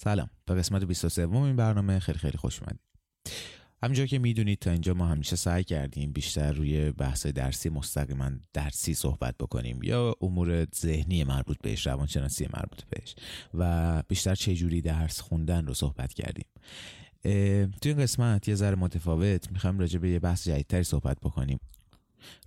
سلام. به قسمت 23 این برنامه خیلی خیلی خوش اومدید. همینجا که می‌دونید تا اینجا ما همیشه سعی کردیم بیشتر روی بحث درسی مستقیما درسی صحبت بکنیم یا امور ذهنی مربوط بهش روانشناسی مربوط بهش و بیشتر چجوری درس خوندن رو صحبت کردیم. توی این قسمت یه ذره متفاوت می‌خوام راجع به یه بحث جدیدتری صحبت بکنیم.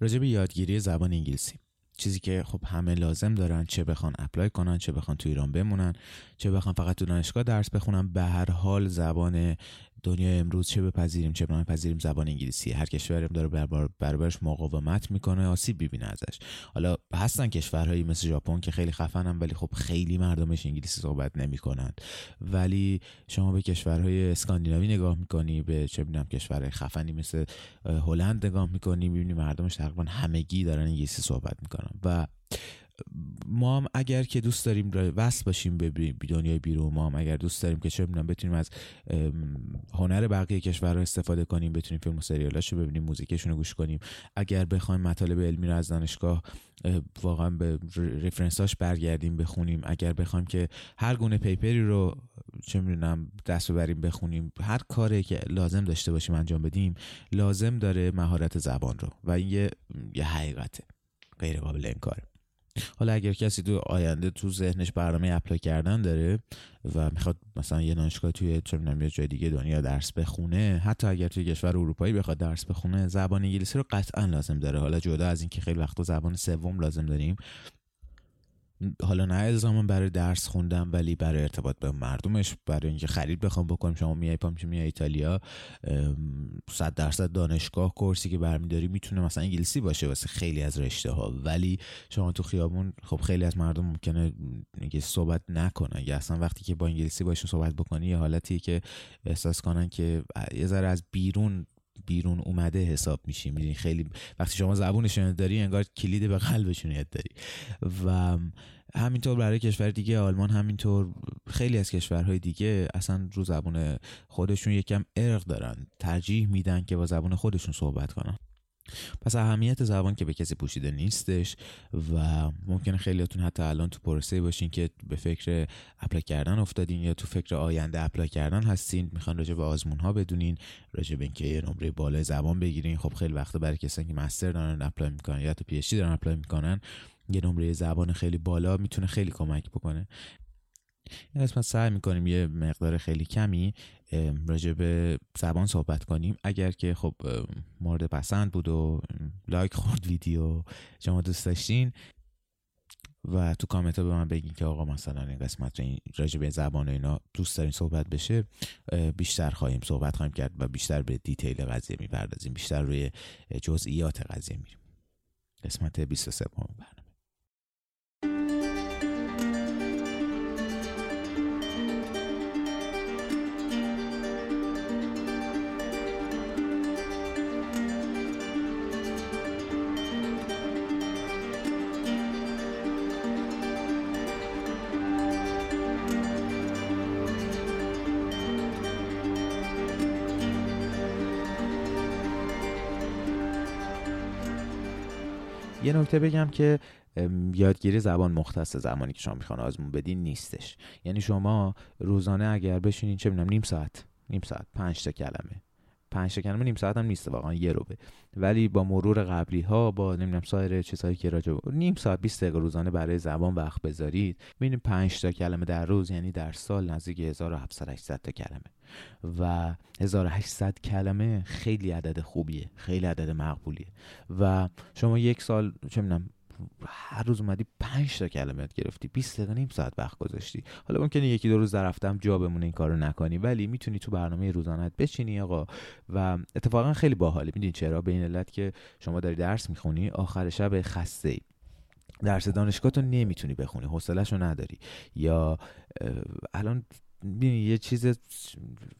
راجع به یادگیری زبان انگلیسی. چیزی که خب همه لازم دارن چه بخوان اپلای کنن چه بخوان تو ایران بمونن چه بخوان فقط تو دانشگاه درس بخونن به هر حال زبان دنیا امروز چه بپذیریم چه نپذیریم؟ زبان انگلیسی. هر کشوری داره برابرش مقاومت می‌کنه آسیب ببینه ازش. حالا هستن کشورهایی مثل ژاپن که خیلی خفنن ولی خب خیلی مردمش انگلیسی صحبت نمی‌کنند ولی شما به کشورهای اسکاندیناوی نگاه می‌کنی به چه می‌دونم کشورهای خفنی مثل هلند نگاه می‌کنی می‌بینی مردمش تقریبا همگی دارن انگلیسی صحبت می‌کنن. و ما هم اگر که دوست داریم وصل باشیم به دنیای بیرون ما هم اگر دوست داریم که چه بتونیم از هنر بقیه کشورها استفاده کنیم بتونیم فیلم و سریالاشو ببینیم موزیکشون رو گوش کنیم. اگر بخوایم مطالب علمی رو از دانشگاه واقعا به رفرنساش برگردیم بخونیم. اگر بخوایم که هر گونه پیپری رو چه می‌دونم دست ببریم بخونیم هر کاری که لازم داشته باشیم انجام بدیم لازم داره مهارت زبان رو. و این یه, یه حقیقته. غیر قابل انکاره. حالا اگر کسی تو آینده تو ذهنش برنامه اپلای کردن داره و می‌خواد مثلا یه دانشگاه توی چه یه جای دیگه دنیا درس بخونه حتی اگر توی کشور اروپایی بخواد درس بخونه زبان انگلیسی رو قطعا لازم داره. حالا جدا از اینکه خیلی وقتا زبان سوم لازم داریم. حالا نه الزاما برای درس خوندم ولی برای ارتباط به مردمش برای اینکه خرید بخوام بکنم شما میای پام میای ایتالیا. 100 درصد دانشگاه کورسی که برمیداری می‌تونه مثلا انگلیسی باشه واسه خیلی از رشته ها ولی شما تو خیابون خب خیلی از مردم ممکنه انگلیسی صحبت نکنن. یا اصلا وقتی که با انگلیسی باشون صحبت بکنی یه حالتی که احساس کنن که یه ذره از بیرون بیرون اومده حساب میشیم می‌دونی خیلی وقتی شما زبونشون داری انگار کلید به قلبشون یاد داری. و همینطور برای کشور دیگه آلمان همینطور خیلی از کشورهای دیگه اصلا رو زبون خودشون یکم عرق دارن ترجیح میدن که با زبون خودشون صحبت کنن. پس اهمیت زبان که به کسی پوشیده نیستش و ممکنه خیلیاتون حتی الان تو پروسه باشین که به فکر apply کردن افتادین یا تو فکر آینده apply کردن هستین می‌خوان راجع به آزمون ها بدونین راجع به اینکه یه نمره بالای زبان بگیرین. خب خیلی وقتا برای کسانی که master دارن apply می‌کنن یا تو PhD دارن apply می‌کنن یه نمره زبان خیلی بالا می‌تونه خیلی کمک بکنه. این قسمت سعی می‌کنیم یه مقدار خیلی کمی راجع به زبان صحبت کنیم. اگر که خب مورد پسند بود و لایک خورد ویدیو شما دوست داشتین و تو کامنت ها به من بگین که آقا مثلا این قسمت راجع به زبان اینا دوست دارین صحبت بشه بیشتر خواهیم صحبت خواهیم کرد و بیشتر به detail قضیه می‌پردازیم بیشتر روی جزئیات قضیه میریم. قسمت 23 برنامه. یه نکته بگم که یادگیری زبان مختص زمانی که شما می‌خوان آزمون بدین نیستش. یعنی شما روزانه اگر بشینین چه می‌دونم نیم ساعت نیم ساعت پنج تا کلمه. پنج کلمه نیم ساعت هم نیست واقعا یه روبه. ولی با مرور قبلی ها با نمی‌دونم سایر چیزهایی که راجع نیم ساعت 20 دقیقه روزانه برای زبان وقت بذارید. ببینید 5 تا کلمه در روز یعنی در سال نزدیک 1700 800 تا کلمه. و 1800 کلمه خیلی عدد خوبیه خیلی عدد مقبولیه. و شما یک سال چه می‌دونم هر روز اومدی 5 تا کلمه گرفتی 20 دقیقه نیم ساعت وقت گذاشتی. حالا ممکنه یکی دو روز در هفته جا بمونه این کارو نکنی ولی می‌تونی تو برنامه روزانت بچینی آقا. و اتفاقا خیلی باحاله. می‌دونی چرا؟ به این علت که شما داری درس می‌خونی آخر شب خسته ای درس دانشگاه تو نمی‌تونی بخونی حوصله‌شو نداری. یا الان یه چیز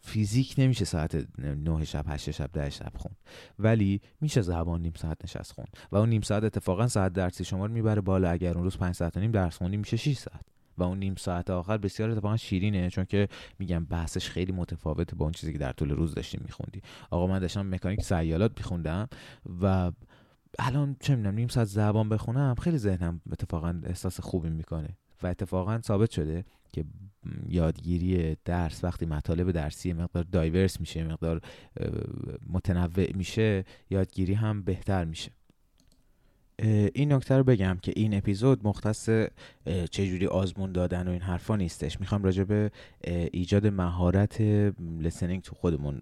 فیزیک نمیشه ساعت نه شب هشت شب ده شب خون ولی میشه زبان نیم ساعت نشست خون و اون نیم ساعت اتفاقا ساعت درسی شما رو می‌بره بالا. اگر اون روز پنج ساعت و نیم درس خوندی میشه 6 ساعت. و اون نیم ساعت آخر بسیار اتفاقا شیرینه. چون که میگم بحثش خیلی متفاوته با اون چیزی که در طول روز داشتیم میخوندی. آقا من داشتم مکانیک سیالات میخوندم و الان چه می‌دونم نیم ساعت زبان بخونم خیلی ذهنم اتفاقا احساس خوبی می‌کنه. و اتفاقا ثابت شده که یادگیری درس وقتی مطالب درسی مقدار دایورس میشه مقدار متنوع میشه یادگیری هم بهتر میشه. این نکته رو بگم که این اپیزود مختص چجوری آزمون دادن و این حرفا نیستش. می‌خوام راجع به ایجاد مهارت لسنینگ تو خودمون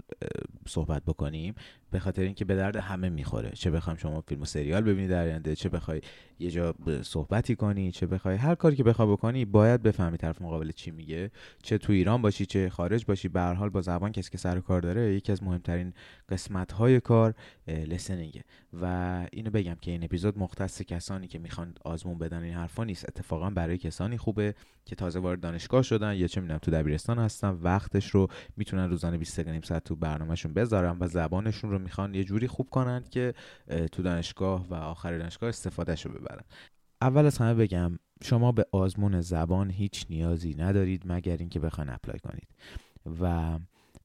صحبت بکنیم. به خاطر اینکه به درد همه می‌خوره. چه بخوام شما فیلم و سریال ببینید در آینده چه بخوای یه جا صحبتی کنی چه بخوای هر کاری که بخوای بکنی باید بفهمی طرف مقابل چی میگه. چه تو ایران باشی چه خارج باشی. به هر حال با زبان کسی که سر کار داره یکی از مهمترین قسمت های کار لسنینگه و اینو بگم که این اپیزود مختص کسانی که می‌خوان آزمون بدن این حرفا نیست. اتفاقا برای کسانی خوبه که تازه وارد دانشگاه شدن یا چه می‌دونم تو دبیرستان هستن. وقتش رو می‌تونن روزانه 20 دقیقه ساعت تو برنامهشون بذارن و زبانشون می‌خوان یه جوری خوب کنند که تو دانشگاه و آخر دانشگاه استفادهش رو ببرن. اول از همه بگم شما به آزمون زبان هیچ نیازی ندارید مگر اینکه بخواین apply کنید. و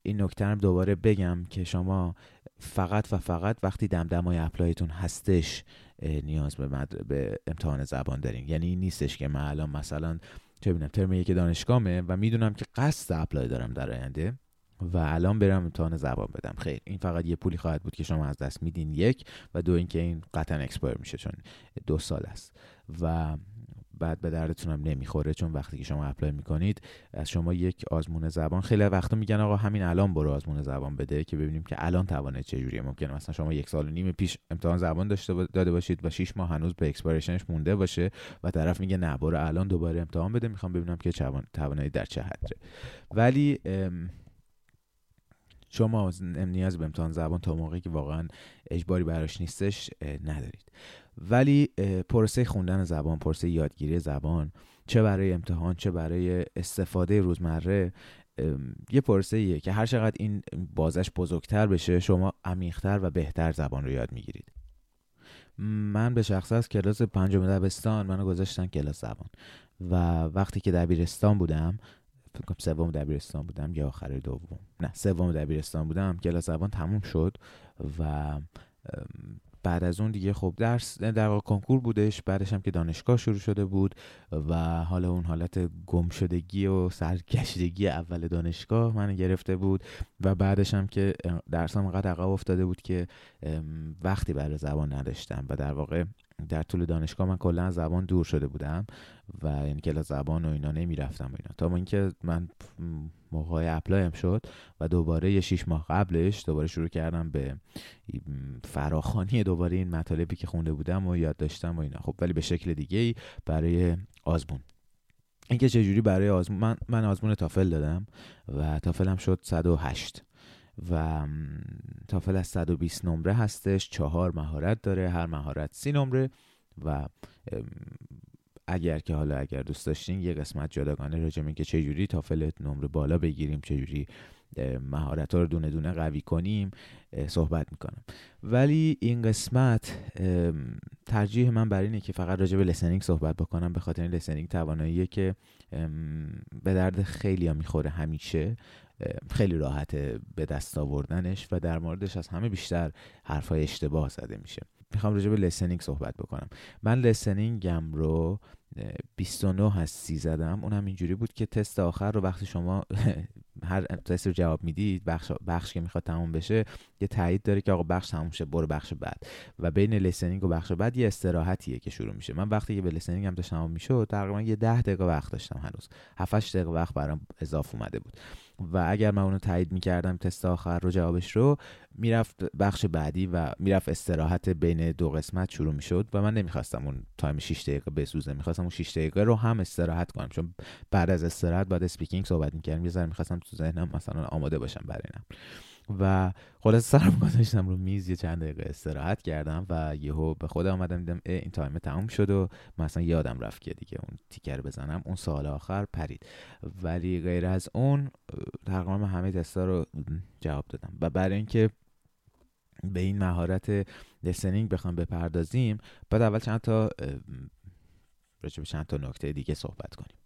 این نکته رو دوباره بگم که شما فقط و فقط وقتی دمدمای apply تون هستش نیاز به, مد... به امتحان زبان دارین. یعنی این نیستش که من الان مثلا چه ببینم ترم یک دانشگاهمه و می‌دونم که قصد apply دارم در آینده. و الان برم امتحان زبان بدم. خیر این فقط یه پولی خواهد بود که شما از دست میدین. یک و دو اینکه این قطعا expire میشه چون دو سال است. و بعد به دردتون هم نمی‌خوره چون وقتی که شما apply می‌کنید از شما یک آزمون زبان خیلی وقتا میگن آقا همین الان برو آزمون زبان بده که ببینیم که الان توانه چجوریه ممکنه مثلا شما یک سال و نیم پیش امتحان زبان داشته داده باشید و 6 ماه هنوز به expiration ش مونده باشه و طرف میگه نه برو الان دوباره امتحان بده. می‌خوام ببینم که توانایی در چه حده ولی شما نیاز به امتحان زبان تا موقعی که واقعا اجباری براش نیستش ندارید. ولی پروسه خوندن زبان پروسه یادگیری زبان چه برای امتحان چه برای استفاده روزمره یه پروسه ایه که هر چقدر این بازش بزرگتر بشه شما عمیقتر و بهتر زبان رو یاد می‌گیرید. من به شخص از کلاس پنجم دبستان منو گذاشتن کلاس زبان. و وقتی که دبیرستان بودم فکر کنم سوم دبیرستان بودم یا آخر دوم. نه سوم دبیرستان بودم. کلاس زبان تموم شد و بعد از اون دیگه خب درس در واقع کنکور بودش. بعدش هم که دانشگاه شروع شده بود و حالا اون حالت گم شدگی و سرگشتگی اول دانشگاه من گرفته بود و بعدش هم که درسام انقدر عقب افتاده بود که وقتی برای زبان نداشتم و در واقع در طول دانشگاه من کلا از زبان دور شده بودم و یعنی کلاس زبان و اینا نمی‌رفتم و اینا. تا اینکه من موقع apply م شد و دوباره یه شیش ماه قبلش دوباره شروع کردم به فراخوانی دوباره این مطالبی که خونده بودم و یاد داشتم و اینا. خب ولی به شکل دیگه ای برای آزمون. اینکه چجوری برای آزمون من, من آزمون تافل دادم و تافلم شد 108 و تافل از 120 نمره هستش. چهار مهارت داره. هر مهارت سی نمره و اگر که حالا اگر دوست داشتین یه قسمت جداگانه راجع به که چجوری تافل نمره بالا بگیریم چجوری مهارت ها رو دونه دونه قوی کنیم صحبت می‌کنم. ولی این قسمت ترجیح من بر اینه که فقط راجع به لسنینگ صحبت بکنم به خاطر این لسنینگ تواناییه که به درد خیلی ها می‌خوره همیشه. خیلی راحته به دست آوردنش و در موردش از همه بیشتر حرفای اشتباه زده میشه. می‌خوام راجع به لسنینگ صحبت بکنم. من لسنینگم رو 29 از 30 زدم. اونم اینجوری بود که تست آخر رو وقتی شما هر تست رو جواب می‌دید بخش, بخش که می‌خواد تموم بشه یه تایید داره که آقا بخش تموم شه برو بخش بعد. و بین لسنینگ و بخش بعد یه استراحتیه که شروع میشه. من وقتی که به لسنینگ هم داشتم می‌شد تقریبا یه 10 دقیقه وقت داشتم هنوز. 7 دقیقه وقت برام اضافه اومده بود. و اگر من اونو تایید می‌کردم تست آخر رو جوابش رو می‌رفت بخش بعدی و می‌رفت استراحت بین دو قسمت شروع می‌شد و من نمی‌خواستم اون time 6 دقیقه بسوزه. می‌خواستم اون 6 دقیقه رو هم استراحت کنم. چون بعد از استراحت بعد speaking صحبت می‌کردم. یه ذره می‌خواستم تو ذهنم مثلا آماده باشم برای اینم. و خلاصه سرم گذاشتم رو میز یه چند دقیقه استراحت کردم و یهو به خودم آمدم دیدم این time تموم شد و مثلا یادم رفت که دیگه اون تیک رو بزنم. اون سوال آخر پرید. ولی غیر از اون تقریبا همه تستا رو جواب دادم. و برای اینکه به این مهارت لسنینگ بخوام بپردازیم بعد اول چند تا راجع به چند تا نکته دیگه صحبت کنیم.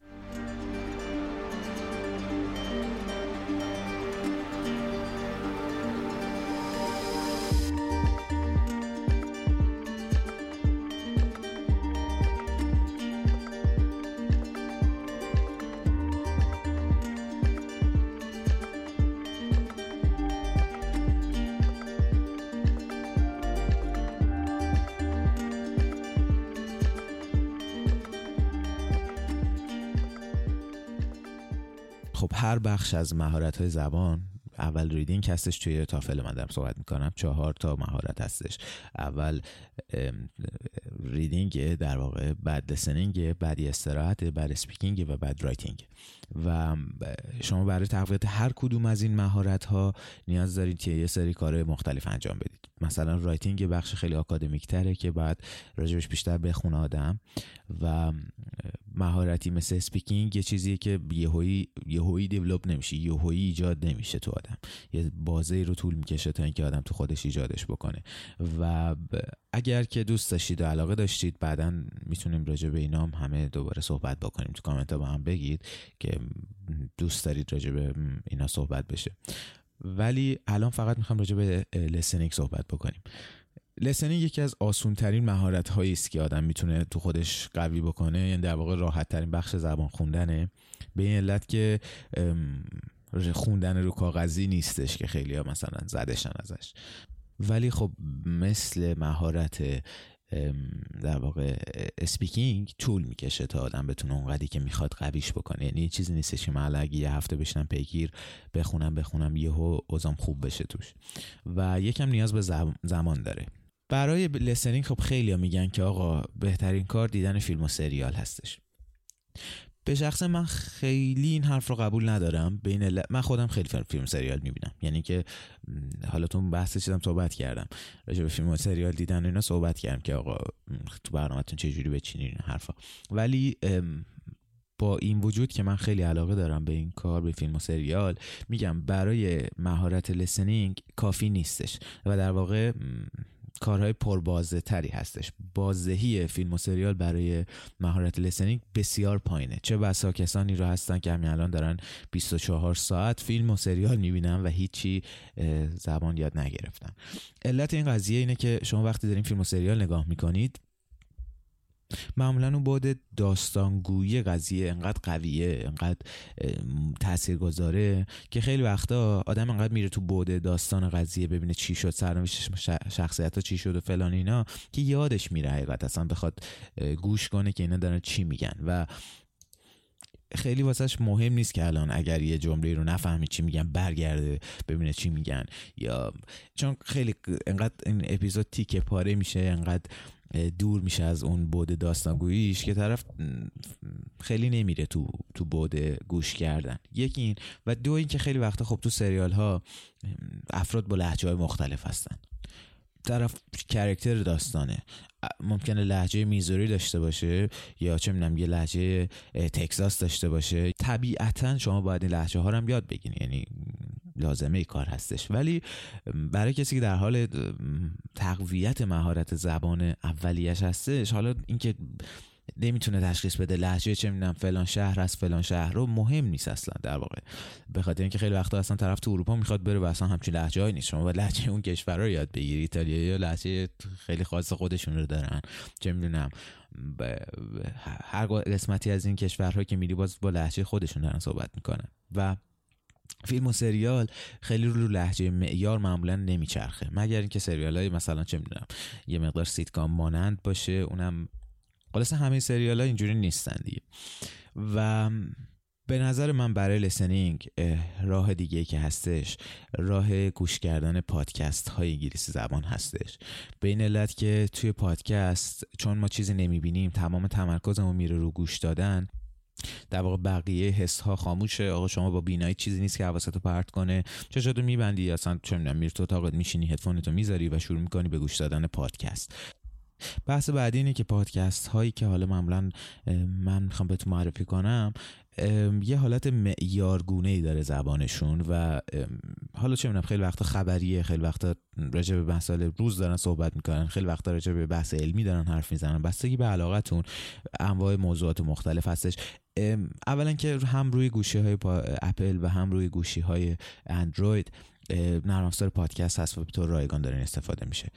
خب هر بخش از مهارت های زبان اول reading هستش توی تافل من دارم صحبت می‌کنم. چهار تا مهارت هستش. اول reading در واقع بعد listening بعد استراحت بعد speaking و بعد writing. و شما برای تقویت هر کدوم از این مهارت ها نیاز دارید که یه سری کار مختلف انجام بدید. مثلا writing بخش خیلی آکادمیک تره که بعد راجبش بیشتر بخونه آدم. و مهارتی مثل speaking یه چیزیه که یهویی یهویی develop نمیشه یهویی ایجاد نمیشه تو آدم. یه بازه رو طول می‌کشه تا اینکه آدم تو خودش ایجادش بکنه. و اگر که دوست داشتید و علاقه داشتید بعدا می‌تونیم راجع به اینام همه دوباره صحبت بکنیم. تو کامنت ها با هم بگید که دوست دارید راجع به اینا صحبت بشه. ولی الان فقط می‌خوام راجع به listening صحبت بکنیم. listening یکی از آسون ترین مهارت هایی است که آدم می‌تونه تو خودش قوی بکنه یعنی در واقع راحت ترین بخش زبان خوندنه. به این علت که خوندن رو کاغذی نیستش که خیلی ها مثلا زده شدن ازش. ولی خب مثل مهارت در واقع speaking طول می‌کشه تا آدم بتونه اونقدری که می‌خواد قویش بکنه. یعنی چیزی نیستش که من اگه یه هفته بشینم پیگیر بخونم بخونم یهو اوضام خوب بشه توش. و یکم نیاز به زمان داره. برای لسنینگ خب خیلی میگن که آقا بهترین کار دیدن فیلم و سریال هستش. به شخص من خیلی این حرف رو قبول ندارم. بین من خودم خیلی فیلم سریال می‌بینم. یعنی که حالا تو بحث چیزم صحبت کردم. راجع به فیلم و سریال دیدن اینا صحبت کردم که آقا تو برنامهتون جوری بچینین این حرفا. ولی با این وجود که من خیلی علاقه دارم به این کار به فیلم و سریال میگم برای مهارت لسنینگ کافی نیستش. و در واقع کارهای پربازه تری هستش. بازدهی فیلم و سریال برای مهارت لسنینگ بسیار پایینه. چه بسا کسانی رو هستن که همین الان دارن 24 ساعت فیلم و سریال می‌بینن و هیچی زبان یاد نگرفتن. علت این قضیه اینه که شما وقتی دارین فیلم و سریال نگاه می‌کنید معمولا اون بعد داستانگویی قضیه انقدر قویه انقدر تاثیرگذاره که خیلی وقتا آدم انقدر میره تو بعد داستان قضیه ببینه چی شد سرنوشت شخصیت ها چی شد و فلان اینا که یادش میره حقیقت اصلا بخواد گوش کنه که اینا دارن چی میگن و خیلی واسهش مهم نیست که الان اگر یه جمله رو نفهمی چی میگن برگرده ببینه چی میگن یا چون خیلی انقدر این اپیزود تیکه پاره میشه انقدر دور میشه از اون بود داستانگوییش که طرف خیلی نمیره تو تو بود گوش کردن. یکی این و دو این که خیلی وقتا خب تو سریال ها افراد با لحجه های مختلف هستن. طرف کرکتر داستانه. ممکنه لحجه میزوری داشته باشه یا چه می‌دونم یه لحجه تکساس داشته باشه. طبیعتا شما باید این لحجه ها رو هم یاد بگیرید یعنی لازمه کار هستش. ولی برای کسی که در حال تقویت مهارت زبان اولیش هستش حالا اینکه نمی‌تونه تشخیص بده لحجه چه می‌دونم فلان شهر از فلان شهر رو مهم نیست اصلا در واقع. به خاطر اینکه خیلی وقتا اصلا طرف تو اروپا می‌خواد بره و اصلا همچین لهجه نیست. شما باید لهجه اون کشور رو یاد بگیری. ایتالیا یا لهجه خیلی خاص خودشون رو دارن. چه می‌دونم هر قسمتی از این کشورها که میری باز با لهجه خودشون دارن صحبت می‌کنن. و فیلم و سریال خیلی رو لحجه معیار معمولا نمیچرخه. مگر اینکه سریال های مثلا چه می‌دونم یه مقدار سیتکام مانند باشه اونم خلاصه همه سریال ها اینجوری نیستن دیگه. و به نظر من برای listening راه دیگه که هستش راه گوش کردن پادکست های انگلیسی زبان هستش. به این علت که توی پادکست چون ما چیزی نمی‌بینیم تمام تمرکزمون میره رو گوش دادن در واقع بقیه حس ها خاموشه. آقا شما با بینایی چیزی نیست که حواست رو پرت کنه. چشاتو میبندی؟ اصلا چه می‌دونم میری تو اتاقت میشینی هدفونتو می‌ذاری و شروع می‌کنی به گوش دادن پادکست. بحث بعدی اینه که پادکست هایی که حالا معمولا من می‌خوام بهتون معرفی کنم یه حالت معیارگونه ای داره زبانشون و حالا چه می‌دونم خیلی وقتا خبریه خیلی وقتا راجع به مسائل روز دارن صحبت می‌کنن خیلی وقتا راجع به بحث علمی دارن حرف می‌زنن بستگی به علاقتون انواع موضوعات مختلف هستش. اولا که هم روی گوشی های اپل و هم روی گوشی های اندروید نرم افزار پادکست هست و به طور رایگان دارین استفاده میشه.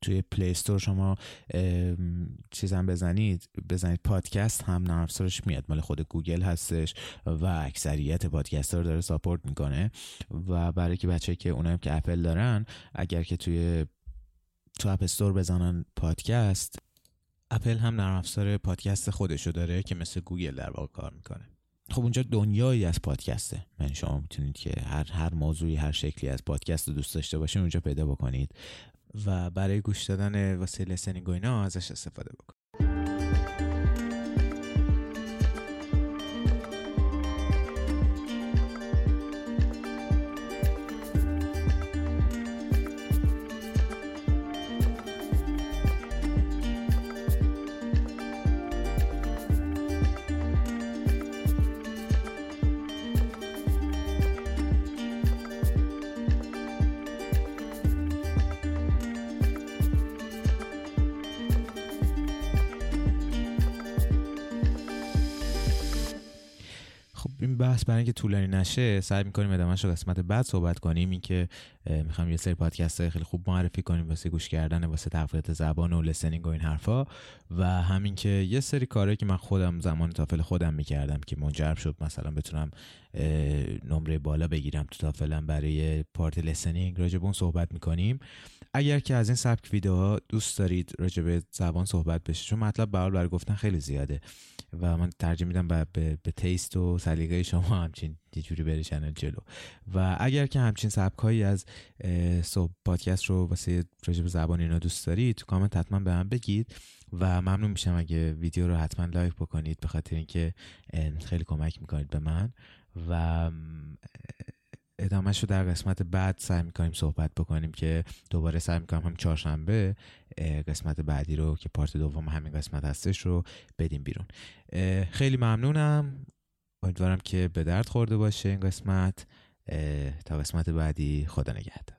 توی Play Store شما چیزم بزنید بزنید پادکست هم نرم میاد. مال خود گوگل هستش و اکثریت پادکست رو داره support می‌کنه. و برای که بچه که اونایی که اپل دارن اگر که توی تو App Store بزنن پادکست اپل هم نرم افزار پادکست خودشو داره که مثل گوگل در واقع کار می‌کنه. خب اونجا دنیایی از پادکسته. من یعنی شما می‌تونید که هر هر موضوعی هر شکلی از پادکست دوست داشته باشین اونجا پیدا بکنید. و برای گوش دادن واسه listening و اینا ازش استفاده بکنید بحث برای اینکه طولانی نشه سعی می‌کنیم ادامهش رو قسمت بعد صحبت کنیم. اینکه می‌خوام یه سری پادکست خیلی خوب معرفی کنیم واسه گوش کردن واسه تقویت زبان و لسنینگ و این حرفا. و همین که یه سری کاره که من خودم زمان تافل خودم می‌کردم که منجرب شد مثلا بتونم نمره بالا بگیرم تو تافلم برای پارت لسنینگ راجب اون صحبت می‌کنیم. اگر که از این سبک ویدیوها دوست دارید راجع به زبان صحبت بشه چون مطلب برای برای گفتن خیلی زیاده و من ترجیح میدم به, به, به taste و سلیقه شما همچین یه جوری channel جلو. و اگر که همچین سبک هایی از پادکست رو واسه راجع به زبان اینا دوست دارید تو کامنت حتما به من بگید و ممنون میشم اگه ویدیو رو حتما لایک بکنید به خاطر اینکه خیلی کمک می‌کنید به من. و ادامهش رو در قسمت بعد سعی می‌کنیم صحبت بکنیم که دوباره سعی می‌کنیم هم چهارشنبه قسمت بعدی رو که پارت دوم همین قسمت هستش رو بدیم بیرون. خیلی ممنونم. امیدوارم که به درد خورده باشه این قسمت. تا قسمت بعدی خدا نگهدار.